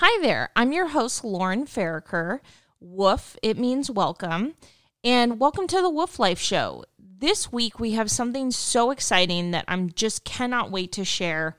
Hi there. I'm your host, Lauren Farricker. Woof, it means welcome. And welcome to the Woof Life Show. This week we have something so exciting that I'm just cannot wait to share.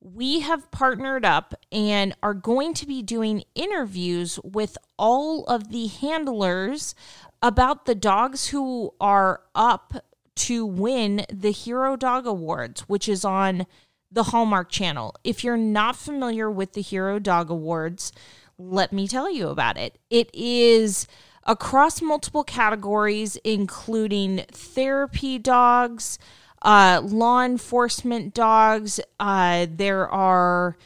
We have partnered up and are going to be doing interviews with all of the handlers about the dogs who are up to win the Hero Dog Awards, which is on the Hallmark Channel. If you're not familiar with the Hero Dog Awards, let me tell you about it. It is across multiple categories, including therapy dogs, uh, law enforcement dogs. Uh, there are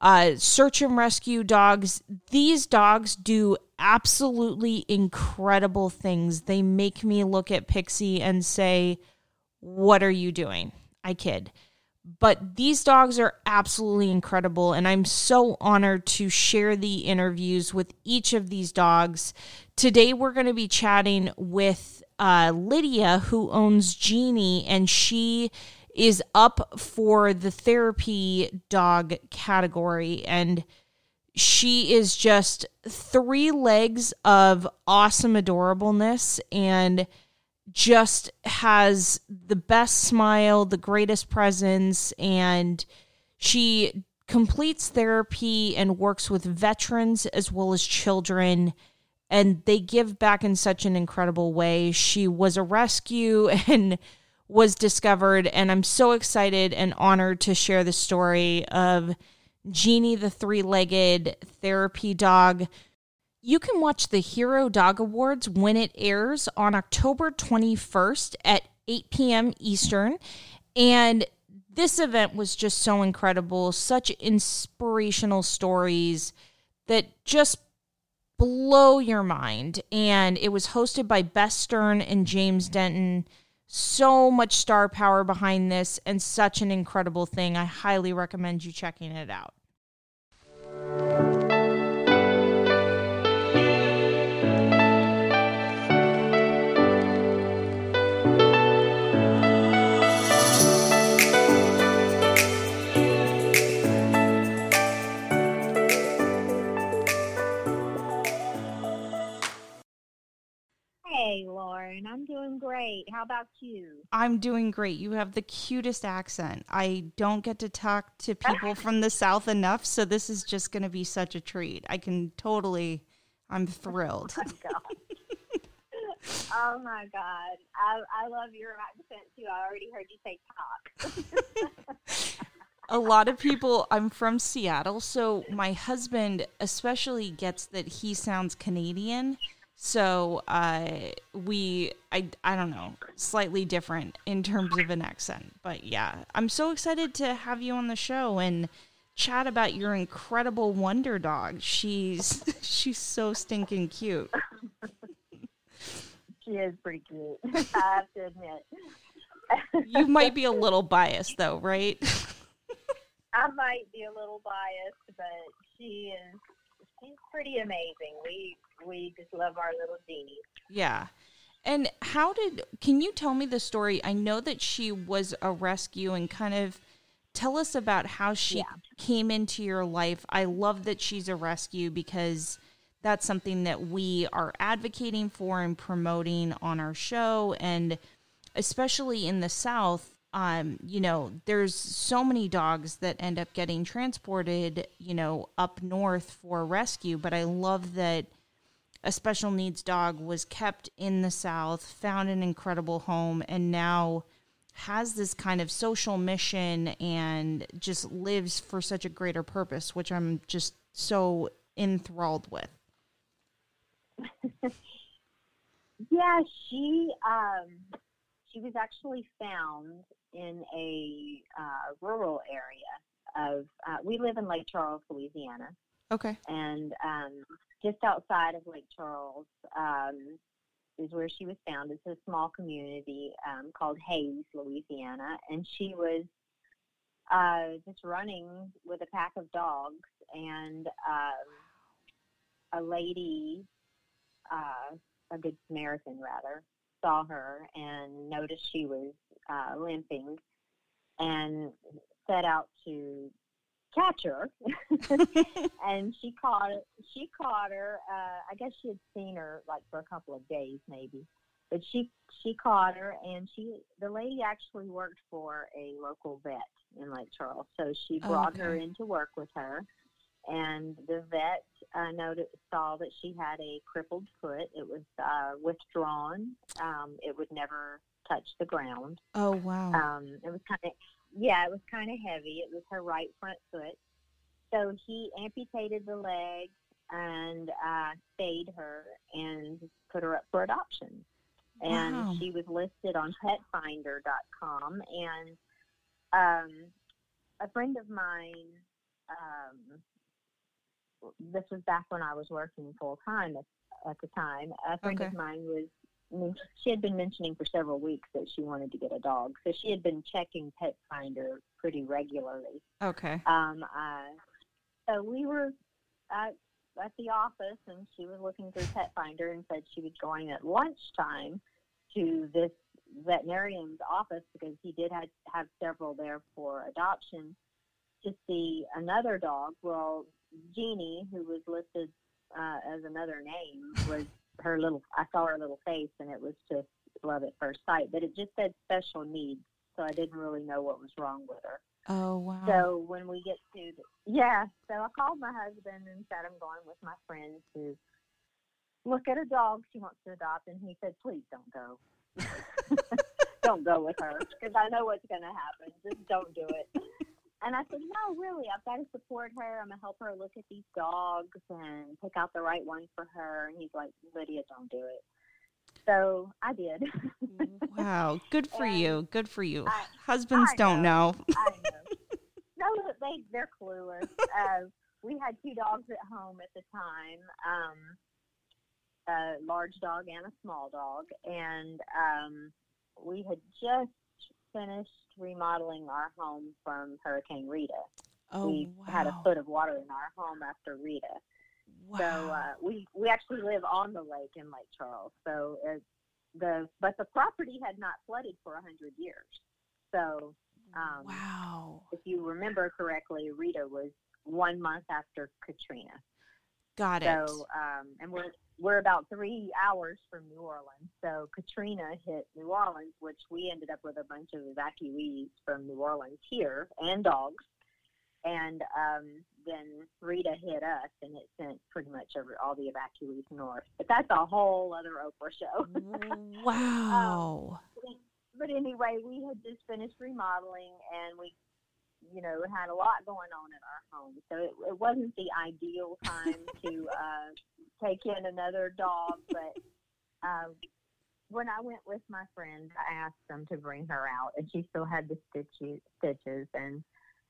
uh, search and rescue dogs. These dogs do absolutely incredible things. They make me look at Pixie and say, What are you doing? I kid. But these dogs are absolutely incredible, and I'm so honored to share the interviews with each of these dogs. Today, we're going to be chatting with uh, Lydia, who owns Jeanie, and she is up for the therapy dog category. And she is just three legs of awesome adorableness and just has the best smile, the greatest presence, and she completes therapy and works with veterans as well as children. And they give back in such an incredible way. She was a rescue and was discovered. And I'm so excited and honored to share the story of Jeanie, the three legged therapy dog you can watch the Hero Dog Awards when it airs on October 21st at 8 p.m. Eastern. And this event was just so incredible, such inspirational stories that just blow your mind. And it was hosted by Beth Stern and James Denton. So much star power behind this and such an incredible thing. I highly recommend you checking it out. Doing great. How about you? I'm doing great. You have the cutest accent. I don't get to talk to people from the South enough, so this is just going to be such a treat. I can totally, I'm thrilled. oh, my God. oh my God. I, I love your accent too. I already heard you say talk. a lot of people i'm from seattle so my husband especially gets that he sounds canadian so uh, we, I, I don't know, slightly different in terms of an accent. But yeah, I'm so excited to have you on the show and chat about your incredible wonder dog. She's she's so stinking cute. she is pretty cute. I have to admit. you might be a little biased though, right? I might be a little biased, but she is she's pretty amazing. We we just love our little Jeannie. Yeah. And how did can you tell me the story? I know that she was a rescue and kind of tell us about how she yeah. came into your life. I love that she's a rescue because that's something that we are advocating for and promoting on our show and especially in the south um, you know, there's so many dogs that end up getting transported, you know, up north for rescue. But I love that a special needs dog was kept in the South, found an incredible home, and now has this kind of social mission and just lives for such a greater purpose, which I'm just so enthralled with. yeah, she um, she was actually found in a uh, rural area of. Uh, we live in Lake Charles, Louisiana. Okay. And um, just outside of Lake Charles um, is where she was found. It's a small community um, called Hayes, Louisiana, and she was uh, just running with a pack of dogs, and um, a lady, uh, a good Samaritan rather, saw her and noticed she was uh, limping, and set out to catch her, and she caught. She caught her. Uh, I guess she had seen her like for a couple of days, maybe, but she she caught her, and she the lady actually worked for a local vet in Lake Charles, so she brought okay. her in to work with her. And the vet uh, noted, saw that she had a crippled foot. It was uh, withdrawn. Um, it would never touch the ground. Oh wow. Um, it was kind of, yeah, it was kind of heavy. It was her right front foot. So he amputated the leg and uh, spayed her and put her up for adoption. And Wow. she was listed on PetFinder.com. And um, a friend of mine, um, this was back when I was working full time at, at the time. A friend Okay. of mine was she had been mentioning for several weeks that she wanted to get a dog, so she had been checking Pet Finder pretty regularly. okay. Um, uh, so we were at, at the office, and she was looking through Pet Finder and said she was going at lunchtime to this veterinarian's office because he did have, have several there for adoption to see another dog. Well, Jeannie, who was listed uh, as another name, was her little. I saw her little face, and it was just love at first sight. But it just said special needs, so I didn't really know what was wrong with her. Oh wow. So when we get to the, yeah, so I called my husband and said I'm going with my friend to look at a dog she wants to adopt, and he said, please don't go. don't go with her because I know what's going to happen. Just don't do it. And I said, no, really, I've got to support her. I'm going to help her look at these dogs and pick out the right one for her. And he's like, Lydia, don't do it. So I did. wow. Good for And you. Good for you. I- Husbands I don't know. I know. No, they they're clueless. Uh, we had two dogs at home at the time, um, a large dog and a small dog, and um, we had just finished remodeling our home from Hurricane Rita. Oh we wow. had a foot of water in our home after Rita, wow. so uh, we we actually live on the lake in Lake Charles. So it, the but the property had not flooded for a hundred years. So um, wow. if you remember correctly, Rita was one month after Katrina. Got it. So, um, and we're we're about three hours from New Orleans. So Katrina hit New Orleans, which we ended up with a bunch of evacuees from New Orleans here and dogs. And um, then Rita hit us, and it sent pretty much every, all the evacuees north. But that's a whole other Oprah show. wow. but anyway, we had just finished remodeling and we, you know, it had a lot going on in our home. So it, it wasn't the ideal time to uh, take in another dog. But um, when I went with my friend, I asked them to bring her out, and she still had the stitches, stitches, and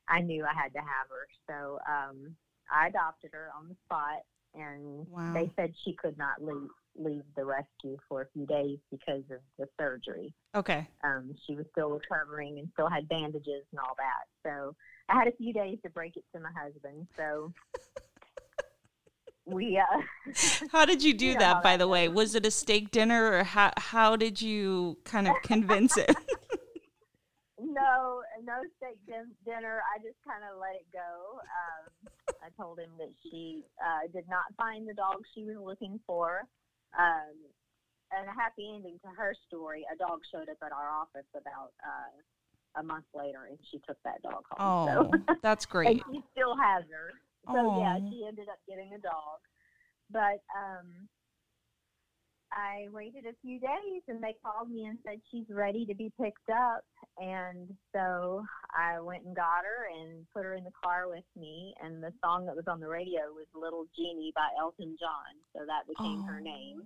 I knew I had to have her. So um, I adopted her on the spot, and Wow. they said she could not leave leave the rescue for a few days because of the surgery Okay. um, she was still recovering and still had bandages and all that. So I had a few days to break it to my husband. So we, uh, How did you do You that, by that the way? Was it a steak dinner or how, how did you kind of convince it? no, no steak din- dinner. I just kind of let it go. Um, I told him that she uh, did not find the dog she was looking for. Um, and a happy ending to her story. A dog showed up at our office about uh, a month later, and she took that dog home. Oh, So. that's and great. she still has her. So yeah, she ended up getting a dog. But um I waited a few days and they called me and said she's ready to be picked up and so I went and got her and put her in the car with me and the song that was on the radio was Little Jeannie by Elton John. So that became her name.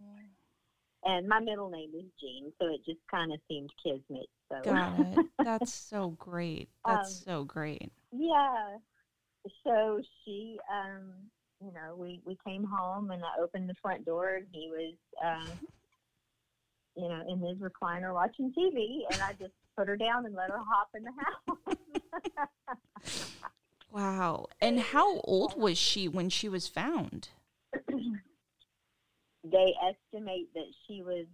And my middle name is Jean, so it just kind of seemed kismet. So Got it. That's so great. That's Um, so great. Yeah. So she, um, you know, we we came home and I opened the front door and he was, um, you know, in his recliner watching TV, and I just put her down and let her hop in the house. Wow. And how old was she when she was found? they estimate that she was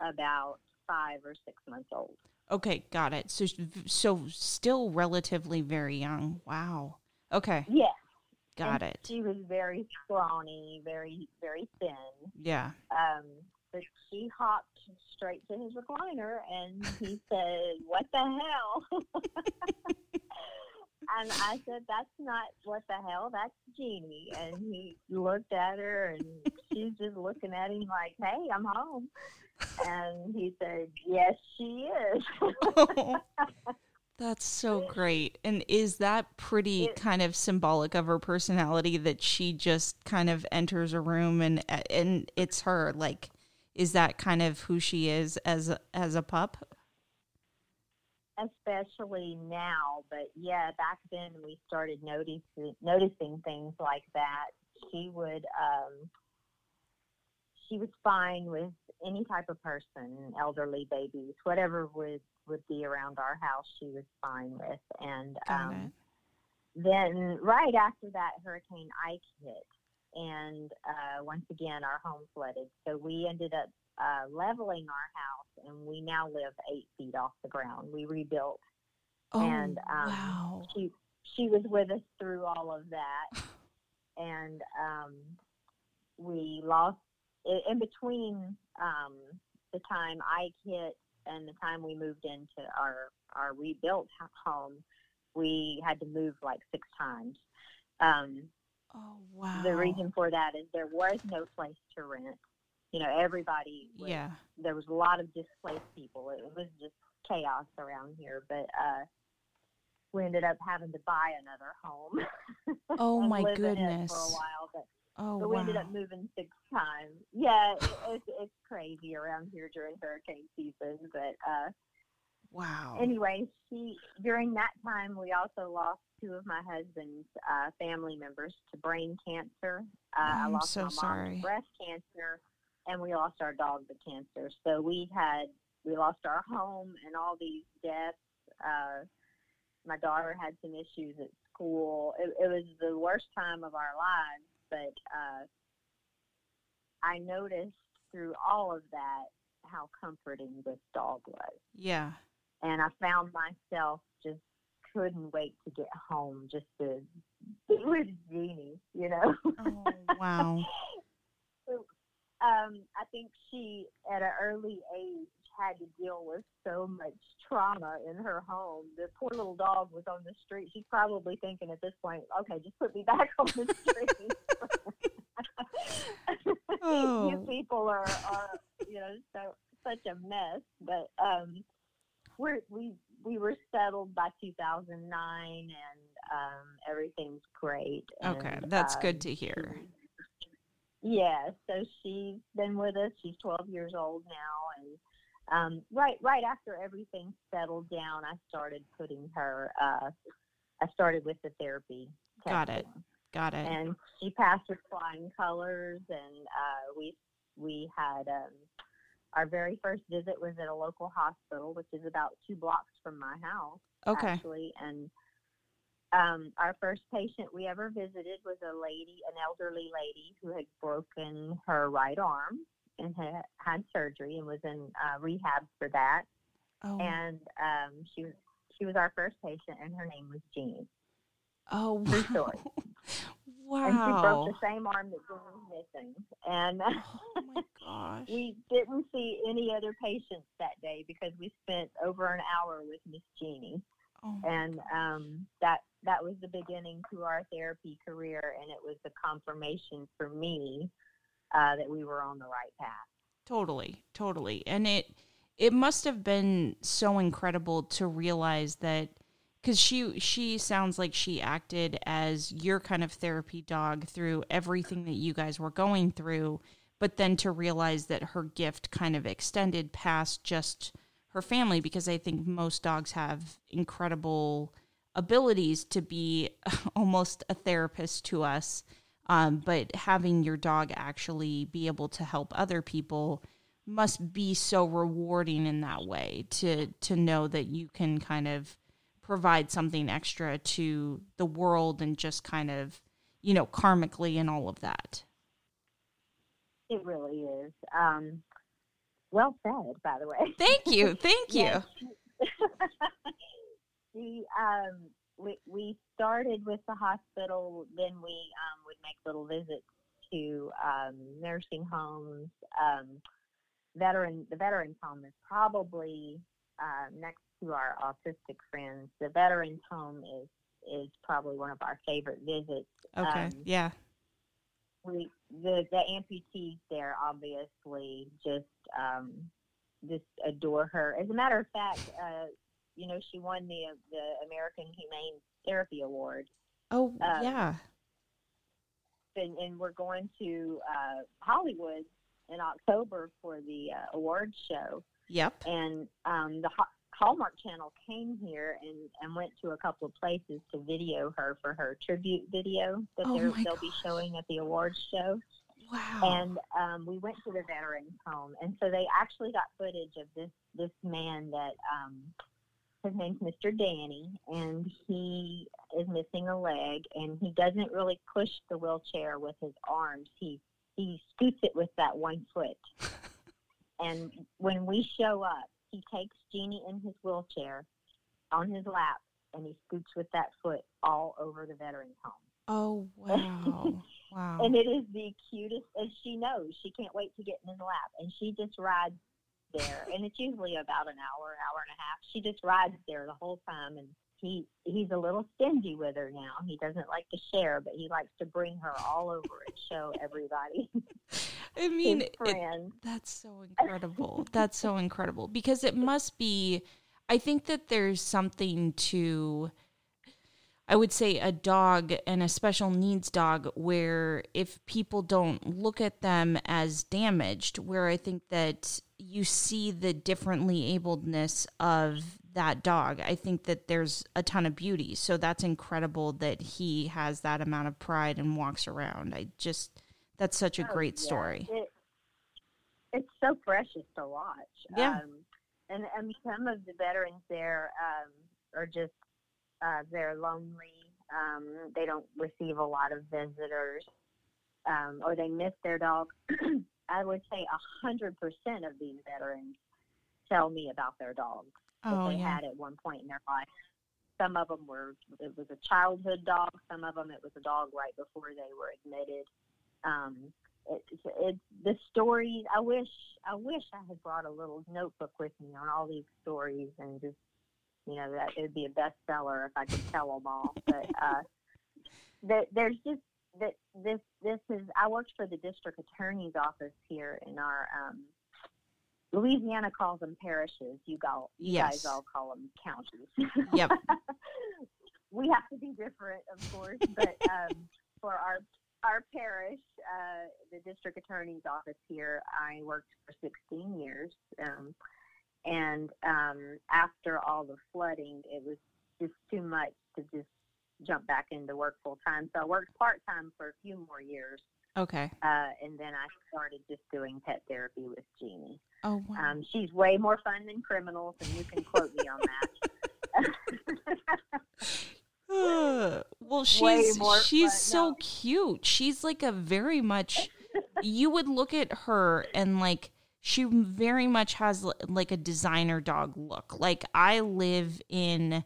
about five or six months old. Okay, got it. So so still relatively very young. Wow. Okay. Yes. Got and it. She was very scrawny, very very thin. Yeah. Um, but she hopped straight to his recliner and he said, "What the hell?" and I said, "That's not what the hell. That's Jeannie." And he looked at her, and she's just looking at him like, "Hey, I'm home." And he said, "Yes, she is." That's so great. And is that pretty kind of symbolic of her personality that she just kind of enters a room and and it's her like is that kind of who she is as a, as a pup? especially now. But yeah, back then we started noticing noticing things like that. She would um, she was fine with any type of person, elderly babies, whatever would would be around our house. She was fine with, and um, then right after that, Hurricane Ike hit, and uh, once again our home flooded. So we ended up uh, leveling our house, and we now live eight feet off the ground. We rebuilt. Oh, and, um, wow. She she was with us through all of that, and um, we lost in between um, the time Ike hit and the time we moved into our our rebuilt home. We had to move like six times. Um, Oh, wow. the reason for that is there was no place to rent. You know, everybody. Was, Yeah. There was a lot of displaced people. It was just chaos around here. But uh, we ended up having to buy another home. Oh my live in it goodness. For a while, but, Oh, but we wow. ended up moving six times. Yeah, it, it's it's crazy around here during hurricane season. But uh, wow. anyway, she during that time we also lost two of my husband's uh, family members to brain cancer. Uh, I I'm lost so my mom sorry. to breast cancer, and we lost our dog to cancer. So we had we lost our home and all these deaths. Uh, my daughter had some issues at school. It, it was the worst time of our lives, but uh, I noticed through all of that how comforting this dog was yeah. and I found myself just couldn't wait to get home just to be with Jeannie, you know. Oh, wow. um, I think she, at an early age, had to deal with so much trauma in her home. The poor little dog was on the street. She's probably thinking at this point, okay, just put me back on the street. Oh. You people are, are, you know, so such a mess. But um, we're, we we were settled by 2009, and um, everything's great. Okay, And, that's um, good to hear. yeah, so she's been with us. She's 12 years old now, and um, right right after everything settled down, I started putting her. Uh, I started with the therapy. Got it. Got it. And she passed with flying colors, and uh, we we had um, our very first visit was at a local hospital, which is about two blocks from my house Okay. actually. And um, our first patient we ever visited was a lady, an elderly lady who had broken her right arm and had had surgery and was in uh, rehab for that. Oh, And um, she was she was our first patient, and her name was Jeannie. oh, True wow. story. And she Wow. broke the same arm that Jeannie was missing. And Oh my gosh. we didn't see any other patients that day because we spent over an hour with Miss Jeannie. Oh, and um, that that was the beginning to our therapy career, and it was the confirmation for me uh, that we were on the right path. Totally, totally. And it it must have been so incredible to realize that cuz she she sounds like she acted as your kind of therapy dog through everything that you guys were going through, but then to realize that her gift kind of extended past just her family because I think most dogs have incredible abilities to be almost a therapist to us. Um, but having your dog actually be able to help other people must be so rewarding in that way to to know that you can kind of provide something extra to the world and just kind of you know karmically and all of that. It really is. Um, well said, by the way. Thank you, thank you. She, um, we we started with the hospital. Then we um, would make little visits to um, nursing homes. Um, veteran the veterans home is probably uh, next to our autistic friends. The veterans home is is probably one of our favorite visits. Okay. Um, yeah. we the the amputees there obviously just um, just adore her. As a matter of fact, uh, you know she won the the American Humane Therapy Award, Oh, Um, yeah. and, and we're going to uh, Hollywood in October for the uh, awards show. Yep. And um, the Hallmark Channel came here and, and went to a couple of places to video her for her tribute video that Oh they're, they'll be showing at the awards show. Wow. and um, we went to the veterans home, and so they actually got footage of this this man that um, his name's Mr. Danny, and he is missing a leg, and he doesn't really push the wheelchair with his arms. He he scoots it with that one foot, and when we show up, he takes Jeannie in his wheelchair on his lap, and he scoots with that foot all over the veterans home. oh, wow. wow. And it is the cutest, and she knows she can't wait to get in his lap, and she just rides there, and it's usually about an hour, hour and a half. She just rides there the whole time, and he he's a little stingy with her now. He doesn't like to share, but he likes to bring her all over and show everybody I mean, it. That's so incredible. That's so incredible because it must be. I think that there's something to, I would say, a dog and a special needs dog where if people don't look at them as damaged, where I think that you see the differently abledness of that dog. I think that there's a ton of beauty. So that's incredible that he has that amount of pride and walks around. I just, that's such a Oh, great yeah. story. It, it's so precious to watch. Yeah. Um, and and some of the veterans there um, are just uh, they're lonely. Um, they don't receive a lot of visitors, um, or they miss their dog. I would say a hundred percent of these veterans tell me about their dogs that Oh, they yeah. had at one point in their life. Some of them were it was a childhood dog. Some of them it was a dog right before they were admitted. Um, it, it's it's the stories. I wish I wish I had brought a little notebook with me on all these stories and just you know that it would be a bestseller if I could tell them all. But uh, there's just that this this is I worked for the district attorney's office here in our um, Louisiana calls them parishes. You, go, you Yes. guys all call them counties. Yep. we have to be different, of course, but um, for our our parish, uh, the district attorney's office here, I worked for 16 years, um, and um, after all the flooding, it was just too much to just jump back into work full time. So I worked part time for a few more years, Okay. uh, and then I started just doing pet therapy with Jeannie. Oh wow. Um, she's way more fun than criminals, and you can quote me on that. Uh, well, she's she's fun, so no. cute. She's like a very much. you would look at her and like she very much has like a designer dog look. Like I live in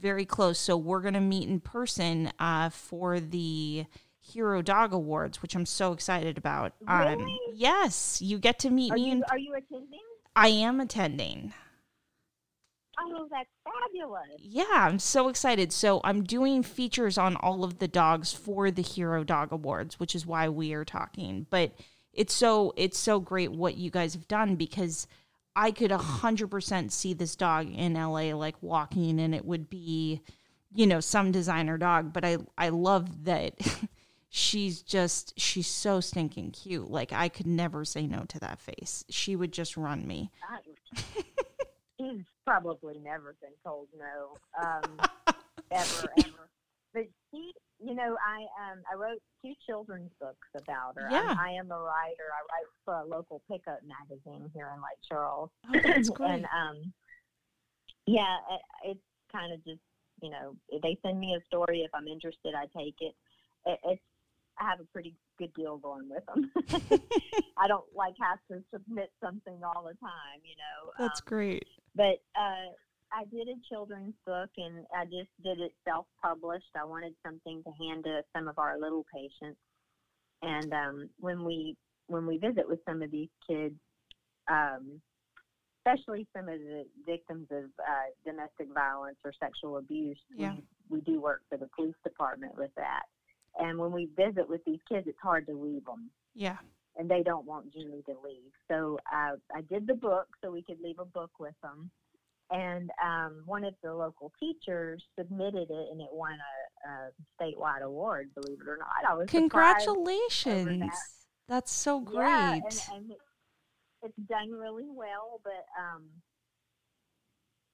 very close, so we're gonna meet in person uh, for the Hero Dog Awards, which I'm so excited about. Um, Really? yes, you get to meet are me. you in, are you attending? I am attending. Oh, that's fabulous! Yeah, I'm so excited. So I'm doing features on all of the dogs for the Hero Dog Awards, which is why we are talking. But it's so it's so great what you guys have done because I could a hundred percent see this dog in LA like walking and it would be, you know, some designer dog. But I I love that she's just she's so stinking cute. Like I could never say no to that face. She would just run me. He's probably never been told no, um, ever, ever. But she, you know, I um, I wrote two children's books about her. Yeah. I am a writer. I write for a local pickup magazine here in Lake Charles. Oh, that's great. and um, yeah, it, it's kind of just you know they send me a story. If I'm interested, I take it. it it's I have a pretty good deal going with them. I don't like have to submit something all the time, you know. That's Um, great. but uh, I did a children's book, and I just did it self-published. I wanted something to hand to some of our little patients, and um, when we when we visit with some of these kids, um, especially some of the victims of uh, domestic violence or sexual abuse, Yeah. we, we do work for the police department with that. And when we visit with these kids, it's hard to leave them Yeah. and they don't want Julie to leave. So uh, I did the book so we could leave a book with them. And um, one of the local teachers submitted it, and it won a, a statewide award. Believe it or not, I was. Congratulations. That's so great. Yeah, and, and it- it's done really well. But um,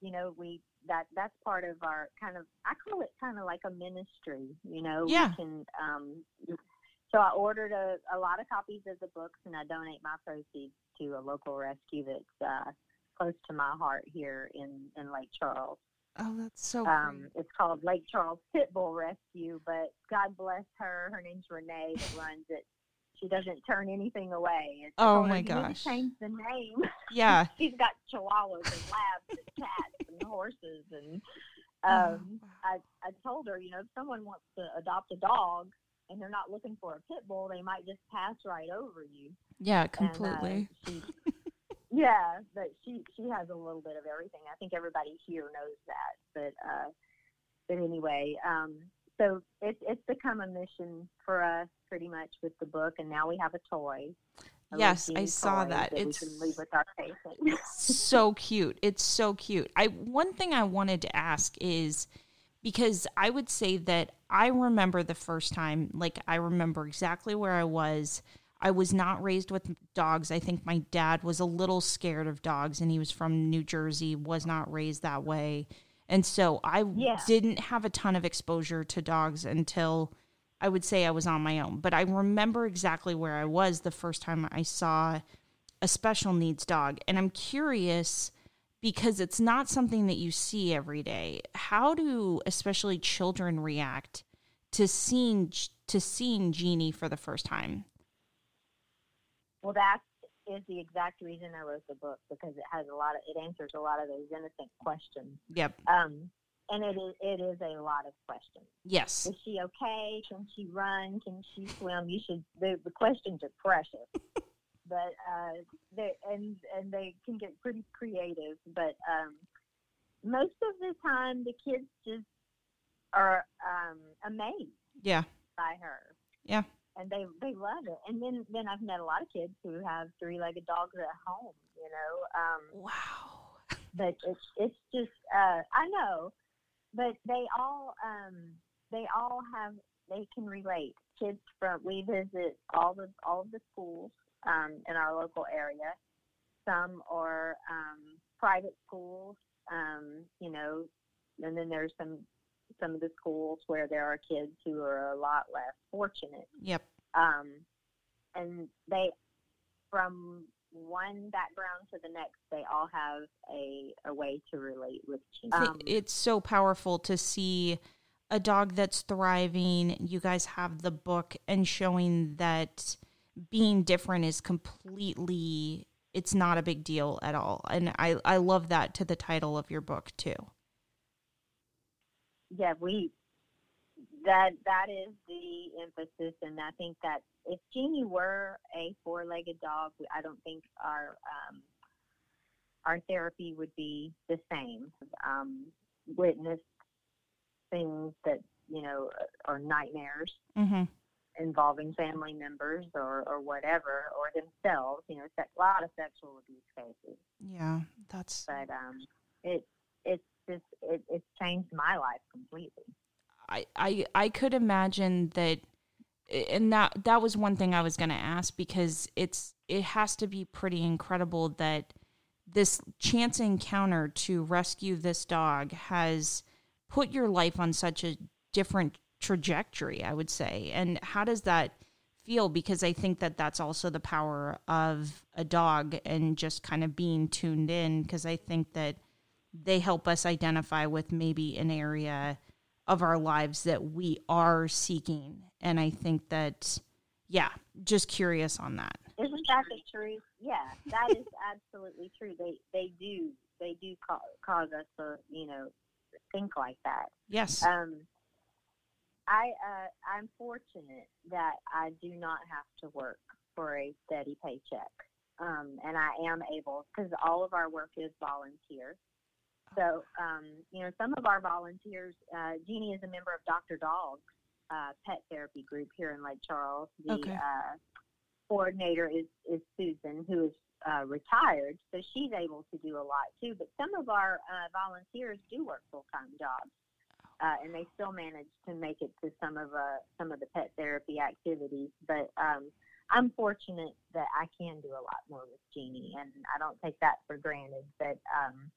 you know, we that that's part of our kind of I call it kind of like a ministry. You know, Yeah. we can. Um, so I ordered a, a lot of copies of the books, and I donate my proceeds to a local rescue that's uh, close to my heart here in in Lake Charles. oh, that's so Um, it's called Lake Charles Pitbull Rescue, but God bless her. Her name's Renee that runs it. She doesn't turn anything away. And I Oh my "You gosh. change the name. Yeah. She's got chihuahuas and labs and cats and horses and Oh, um wow. I I told her, you know, if someone wants to adopt a dog and they're not looking for a pit bull, they might just pass right over you. yeah, And, uh, completely. she, yeah, but she she has a little bit of everything. I think everybody here knows that. But uh, but anyway, um, so it's it's become a mission for us pretty much with the book, and now we have a toy. a Yes, I saw that. we It's- can leave with our so cute. It's so cute. I one thing I wanted to ask is because I would say that I remember the first time, like I remember exactly where I was. I was not raised with dogs. I think my dad was a little scared of dogs and he was from New Jersey, was not raised that way. And so I Yeah. didn't have a ton of exposure to dogs until I would say I was on my own. But I remember exactly where I was the first time I saw a special needs dog. And I'm curious because it's not something that you see every day. How do especially children react to seeing to seeing Jeannie for the first time? Well, that is the exact reason I wrote the book because it has a lot of it answers a lot of those innocent questions. Yep. Um, and it is it is a lot of questions. Yes. Is she okay? Can she run? Can she swim? You should. The, the questions are precious, but uh, they and and they can get pretty creative. But um, most of the time, the kids just are um, amazed Yeah. by her. Yeah. And they they love it. And then then I've met a lot of kids who have three legged dogs at home. You know. Um, Wow. but it's it's just uh I know, but they all um they all have they can relate. Kids from we visit all the all of the schools um in our local area. Some are um private schools, um, you know, and then there's some some of the schools where there are kids who are a lot less fortunate Yep. Um, and they from one background to the next they all have a, a way to relate with Um, it's so powerful to see a dog that's thriving. You guys have the book and showing that being different is completely it's not a big deal at all. And I I love that to the title of your book too. yeah we that that is the emphasis and i think that if jeannie were a four legged dog i don't think our um our therapy would be the same um witnessed things that you know are nightmares Mhm. involving family members or, or whatever, or themselves. You know, sex, a lot of sexual abuse cases. Yeah, that's But um, it it's just it, it's changed my life. I, I I could imagine that and that that was one thing I was going to ask because it's it has to be pretty incredible that this chance encounter to rescue this dog has put your life on such a different trajectory I would say. And how does that feel? Because I think that that's also the power of a dog and just kind of being tuned in because I think that they help us identify with maybe an area of our lives that we are seeking. And I think that, yeah, just curious on that. Isn't that the truth? Yeah, that is absolutely true. They they do they do ca- cause us to you know think like that. Yes. Um, I uh, I'm fortunate that I do not have to work for a steady paycheck, um, and I am able because all of our work is volunteer. So um, you know, some of our volunteers, uh, Jeannie is a member of Dr. Dog's uh, pet therapy group here in Lake Charles. The Okay. uh, coordinator is is Susan, who is uh, retired, so she's able to do a lot too. But some of our uh, volunteers do work full time jobs, uh, and they still manage to make it to some of uh, some of the pet therapy activities. But um, I'm fortunate that I can do a lot more with Jeannie, and I don't take that for granted. But um,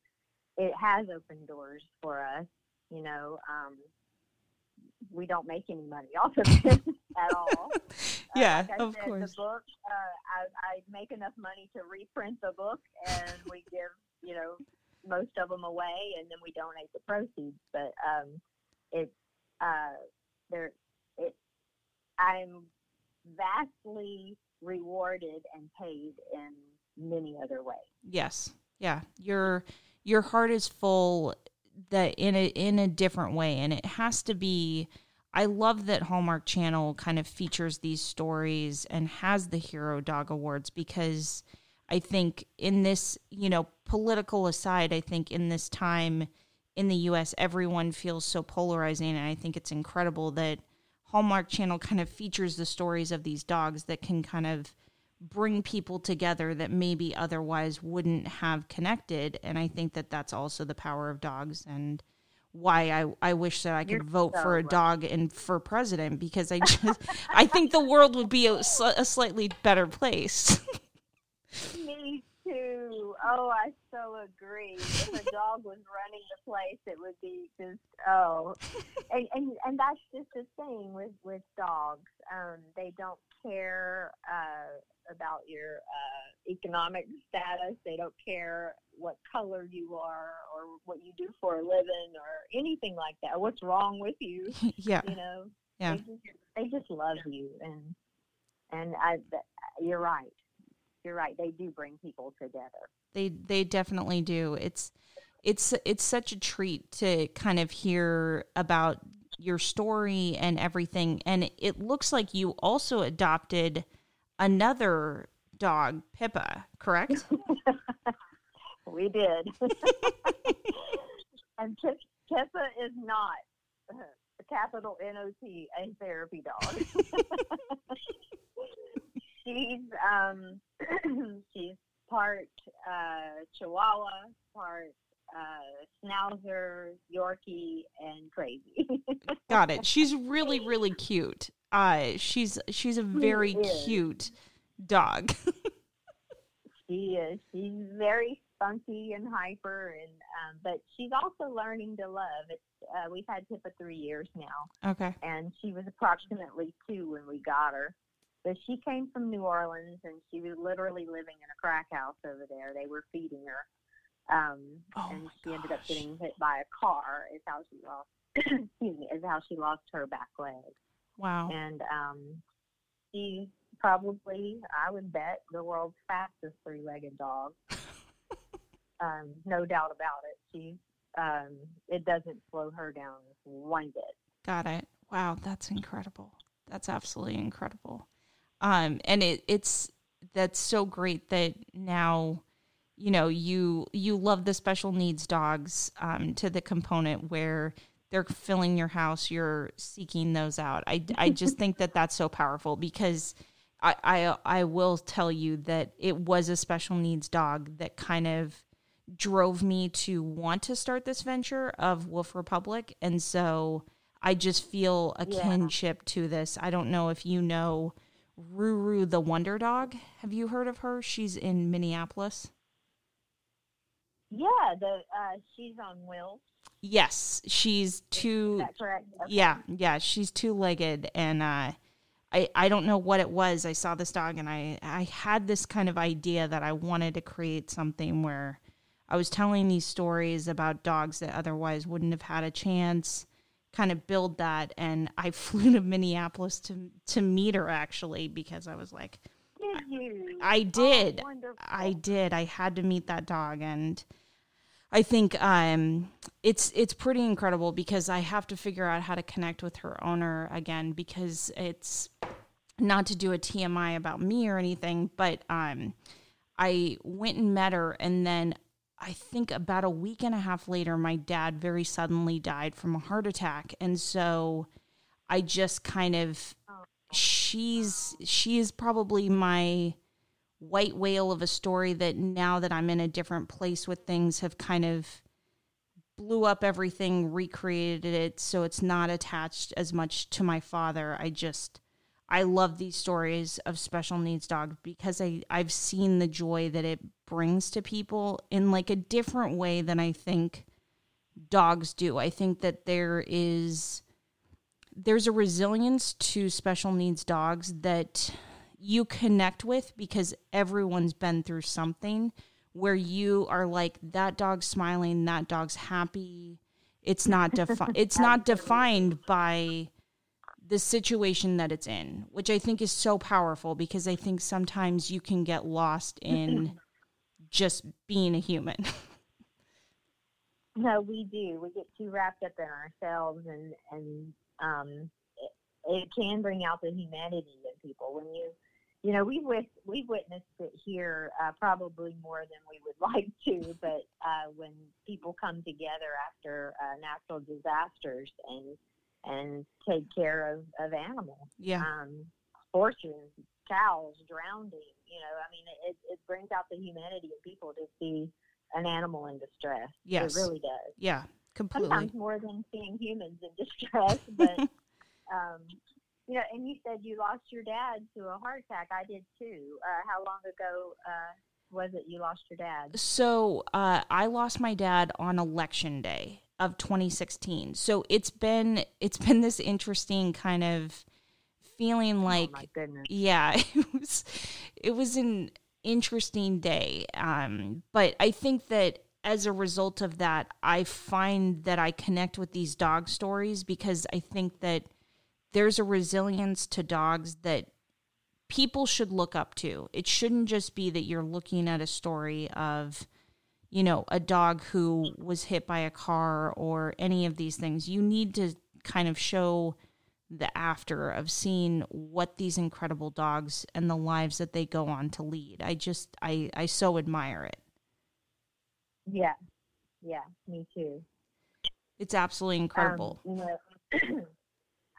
it has opened doors for us. You know, um, we don't make any money off of it at all. Uh, Yeah, like I of said, course. The book, uh, I, I make enough money to reprint the book, and we give you know most of them away, and then we donate the proceeds. But um, it's uh, there. It I'm vastly rewarded and paid in many other ways. Yes. Yeah. Your your heart is full that in a in a different way. And it has to be I love that Hallmark Channel kind of features these stories and has the Hero Dog Awards because I think in this, you know, political aside, I think in this time in the US everyone feels so polarizing. And I think it's incredible that Hallmark Channel kind of features the stories of these dogs that can kind of bring people together that maybe otherwise wouldn't have connected and i think that that's also the power of dogs and why i, I wish that i could You're vote so for a right. dog and for president because i just i think the world would be a, a slightly better place Me too. Oh, I so agree. If a dog was running the place, it would be just oh, and and, and that's just the thing with with dogs. Um, they don't care uh, about your uh, economic status. They don't care what color you are or what you do for a living or anything like that. What's wrong with you? yeah You know. Yeah. They just, they just love you, and and I. You're right. You're right. They do bring people together. they they definitely do it's it's it's such a treat to kind of hear about your story and everything and it looks like you also adopted another dog pippa correct We did. and Pip, Pippa is not uh, capital N O T a therapy dog. she's um she's part uh, Chihuahua, part uh, Schnauzer, Yorkie, and crazy. got it she's really really cute uh she's she's a very cute dog she is. She's very funky and hyper, and um, but she's also learning to love. It's uh, we've had Pippa three years now. okay and she was approximately two when we got her. But she came from New Orleans, and she was literally living in a crack house over there. They were feeding her, um, Oh and she ended up getting hit by a car. Is how she lost. excuse me. Is how she lost her back leg, wow and um, she's probably, I would bet, the world's fastest three-legged dog. um, no doubt about it. She, um, it doesn't slow her down one bit. Got it. Wow, that's incredible. That's absolutely incredible. Um, and it, it's that's so great that now, you know, you you love the special needs dogs um, to the component where they're filling your house. You're seeking those out. I I just think that that's so powerful because. I, I I will tell you that it was a special needs dog that kind of drove me to want to start this venture of Wolf Republic. And so I just feel a Yeah. kinship to this. I don't know if you know Ruru the Wonder Dog. Have you heard of her? She's in Minneapolis. Yeah, the uh, she's on wheels. Yes, she's two. correct? Okay. Yeah, yeah, she's two legged, and uh, I I don't know what it was. I saw this dog, and I I had this kind of idea that I wanted to create something where I was telling these stories about dogs that otherwise wouldn't have had a chance. Kind of build that, and I flew to Minneapolis to to meet her actually because I was like, Did you? I did. Oh. I did. I had to meet that dog, and I think um, it's it's pretty incredible because I have to figure out how to connect with her owner again because it's not to do a TMI about me or anything, but um, I went and met her, and then I think about a week and a half later, my dad very suddenly died from a heart attack, and so I just kind of she's she is probably my white whale of a story that now that I'm in a different place with things have kind of blew up everything, recreated it so it's not attached as much to my father. I just I love these stories of special needs dogs because I I've seen the joy that it brings to people in like a different way than I think dogs do. I think that there is there's a resilience to special needs dogs that you connect with because everyone's been through something where you are like that dog's smiling, that dog's happy. It's not defi- it's not defined by the situation that it's in, which I think is so powerful because I think sometimes you can get lost in just being a human. No, we do. We get too wrapped up in ourselves, and and um, it, it can bring out the humanity in people when you you know, we've with, we've witnessed it here uh, probably more than we would like to, but uh, when people come together after uh, natural disasters and and take care of, of animals, yeah, um, horses, cows drowning, you know, I mean, it, it brings out the humanity in people to see an animal in distress. Yes, it really does. Yeah, completely. Sometimes more than seeing humans in distress, but. um, you know, and you said you lost your dad to a heart attack. I did too. Uh, how long ago uh, was it you lost your dad? So uh, I lost my dad on election day of 2016. So it's been it's been this interesting kind of feeling Oh, like my goodness. yeah, it was it was an interesting day. Um, but I think that as a result of that, I find that I connect with these dog stories because I think that there's a resilience to dogs that people should look up to. It shouldn't just be that you're looking at a story of, you know, a dog who was hit by a car or any of these things. You need to kind of show the after of seeing what these incredible dogs and the lives that they go on to lead. I just I I so admire it. Yeah, yeah, me too. It's absolutely incredible. Um, you know,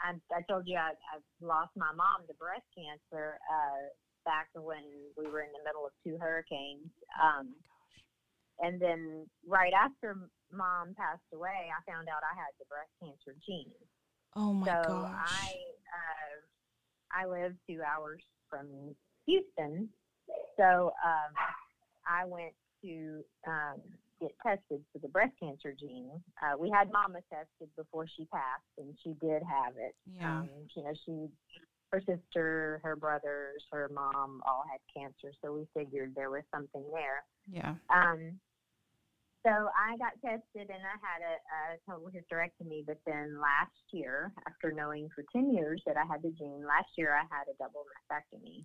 I, I told you I, I lost my mom to breast cancer uh, back when we were in the middle of two hurricanes. Um, and then right after mom passed away, I found out I had the breast cancer gene. oh my so gosh. I uh, I live two hours from Houston, so um, I went to um, get tested for the breast cancer gene. Uh, we had Mama tested before she passed, and she did have it. Yeah. Um, you know, she, her sister, her brothers, her mom all had cancer, so we figured there was something there. yeah. Um, so I got tested and I had a, a total hysterectomy. But then last year, after knowing for 10 years that I had the gene, last year I had a double mastectomy.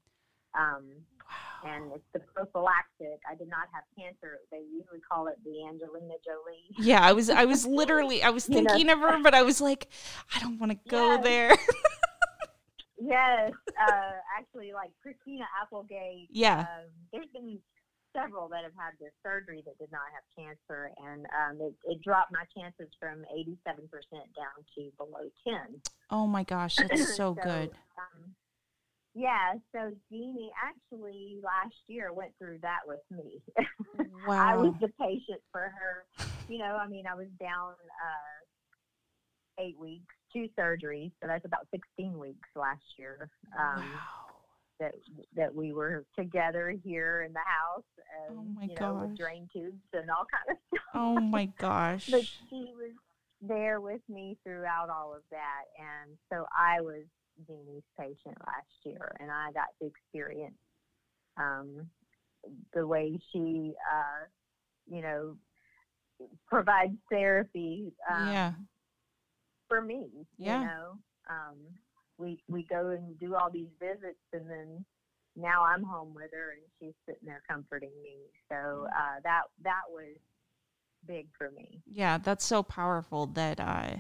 Um, Wow. And it's the prophylactic. I did not have cancer. They usually call it the Angelina Jolie. Yeah, I was I was literally I was You know. thinking of her, but I was like, I don't want to go Yes. there. Yes, uh, actually, like Christina Applegate. Yeah. Um, there's been several that have had this surgery that did not have cancer, and um, it, it dropped my chances from 87% down to below 10. oh my gosh, that's so good. Um, yeah, so Jeanie actually last year went through that with me. Wow. I was the patient for her. You know, I mean, I was down uh, eight weeks, two surgeries, so that's about 16 weeks last year. Um, wow. that that we were together here in the house, and Oh my you know, gosh. with drain tubes and all kind of stuff. Oh my gosh. but she was there with me throughout all of that, and so I was Jeanie's patient last year, and I got to experience um, the way she, uh, you know, provides therapy. Um, yeah. for me. Yeah. You know, um, we we go and do all these visits, and then now I'm home with her, and she's sitting there comforting me. So uh, that that was big for me. Yeah, that's so powerful that uh,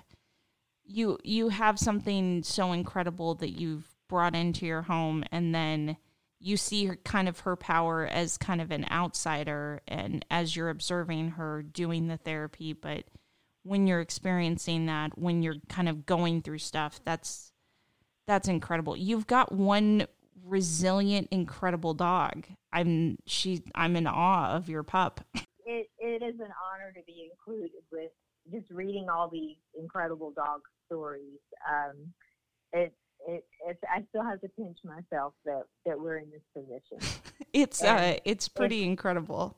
you you have something so incredible that you've brought into your home, and then you see her, kind of her power as kind of an outsider, and as you're observing her doing the therapy, but when you're experiencing that, when you're kind of going through stuff, that's that's incredible. You've got one resilient, incredible dog. I'm she. I'm in awe of your pup. It it is an honor to be included with just reading all these incredible dog stories. Um, it it it's, I still have to pinch myself that that we're in this position. it's and uh it's pretty it's, incredible.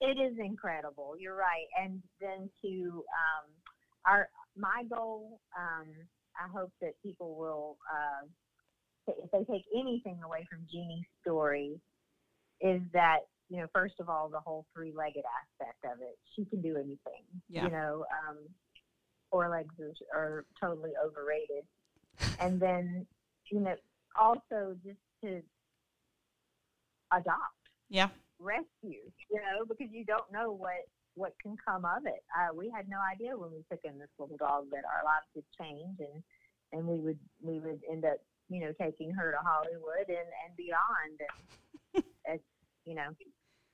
It is incredible. You're right. And then to um, our my goal. Um, I hope that people will. Uh, if they take anything away from Jeanie's story, is that you know, first of all, the whole three-legged aspect of it. She can do anything. Yeah. You know, um, four legs are, are totally overrated. and then, you know, also just to adopt. Yeah. Rescue. You know, because you don't know what what can come of it. Uh, we had no idea when we took in this little dog that our lives would change and and we would we would end up you know, taking her to Hollywood and, and beyond. And it's, you know,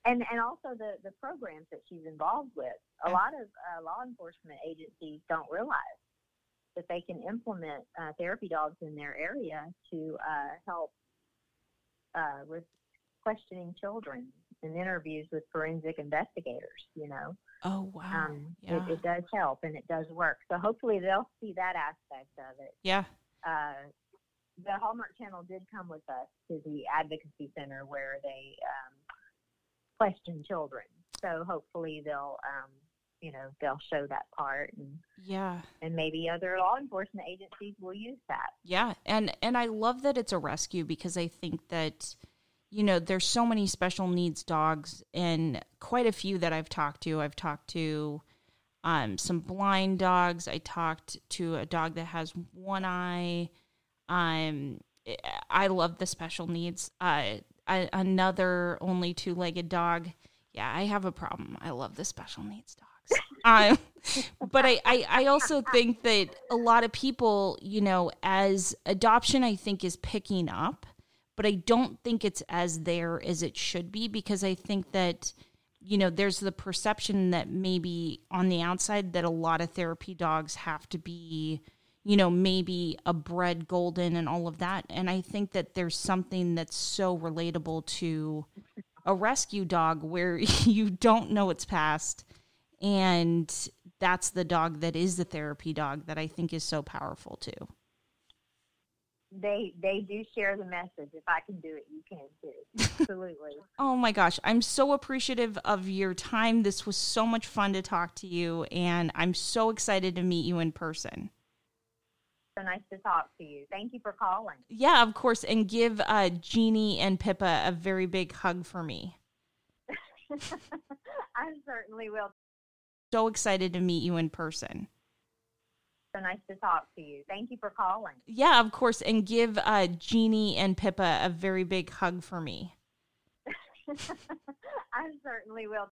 and, and also the, the programs that she's involved with. A lot of uh, law enforcement agencies don't realize that they can implement uh, therapy dogs in their area to uh, help uh, with questioning children in interviews with forensic investigators, you know. Oh, wow. Um, yeah. it, it, does help and it does work. So hopefully they'll see that aspect of it. Yeah. Uh, the Hallmark Channel did come with us to the advocacy center where they um, question children. So hopefully they'll, um, you know, they'll show that part, and yeah, and maybe other law enforcement agencies will use that. Yeah, and and I love that it's a rescue because I think that you know there's so many special needs dogs and quite a few that I've talked to. I've talked to um, some blind dogs. I talked to a dog that has one eye. Um, I love the special needs. Uh, I, another only two legged dog. Yeah, I have a problem. I love the special needs dogs. um, but I, I, I also think that a lot of people, you know, as adoption, I think is picking up, but I don't think it's as there as it should be because I think that, you know, there's the perception that maybe on the outside that a lot of therapy dogs have to be you know, maybe a bread golden and all of that. And I think that there's something that's so relatable to a rescue dog where you don't know its past. And that's the dog that is the therapy dog that I think is so powerful too. They they do share the message. If I can do it, you can too. Absolutely. oh my gosh, I'm so appreciative of your time. This was so much fun to talk to you, and I'm so excited to meet you in person so nice to talk to you. Thank you for calling. Yeah, of course. And give uh, Jeanie and Pippa a very big hug for me. I certainly will. So excited to meet you in person. So nice to talk to you. Thank you for calling. Yeah, of course. And give uh, Jeanie and Pippa a very big hug for me. I certainly will.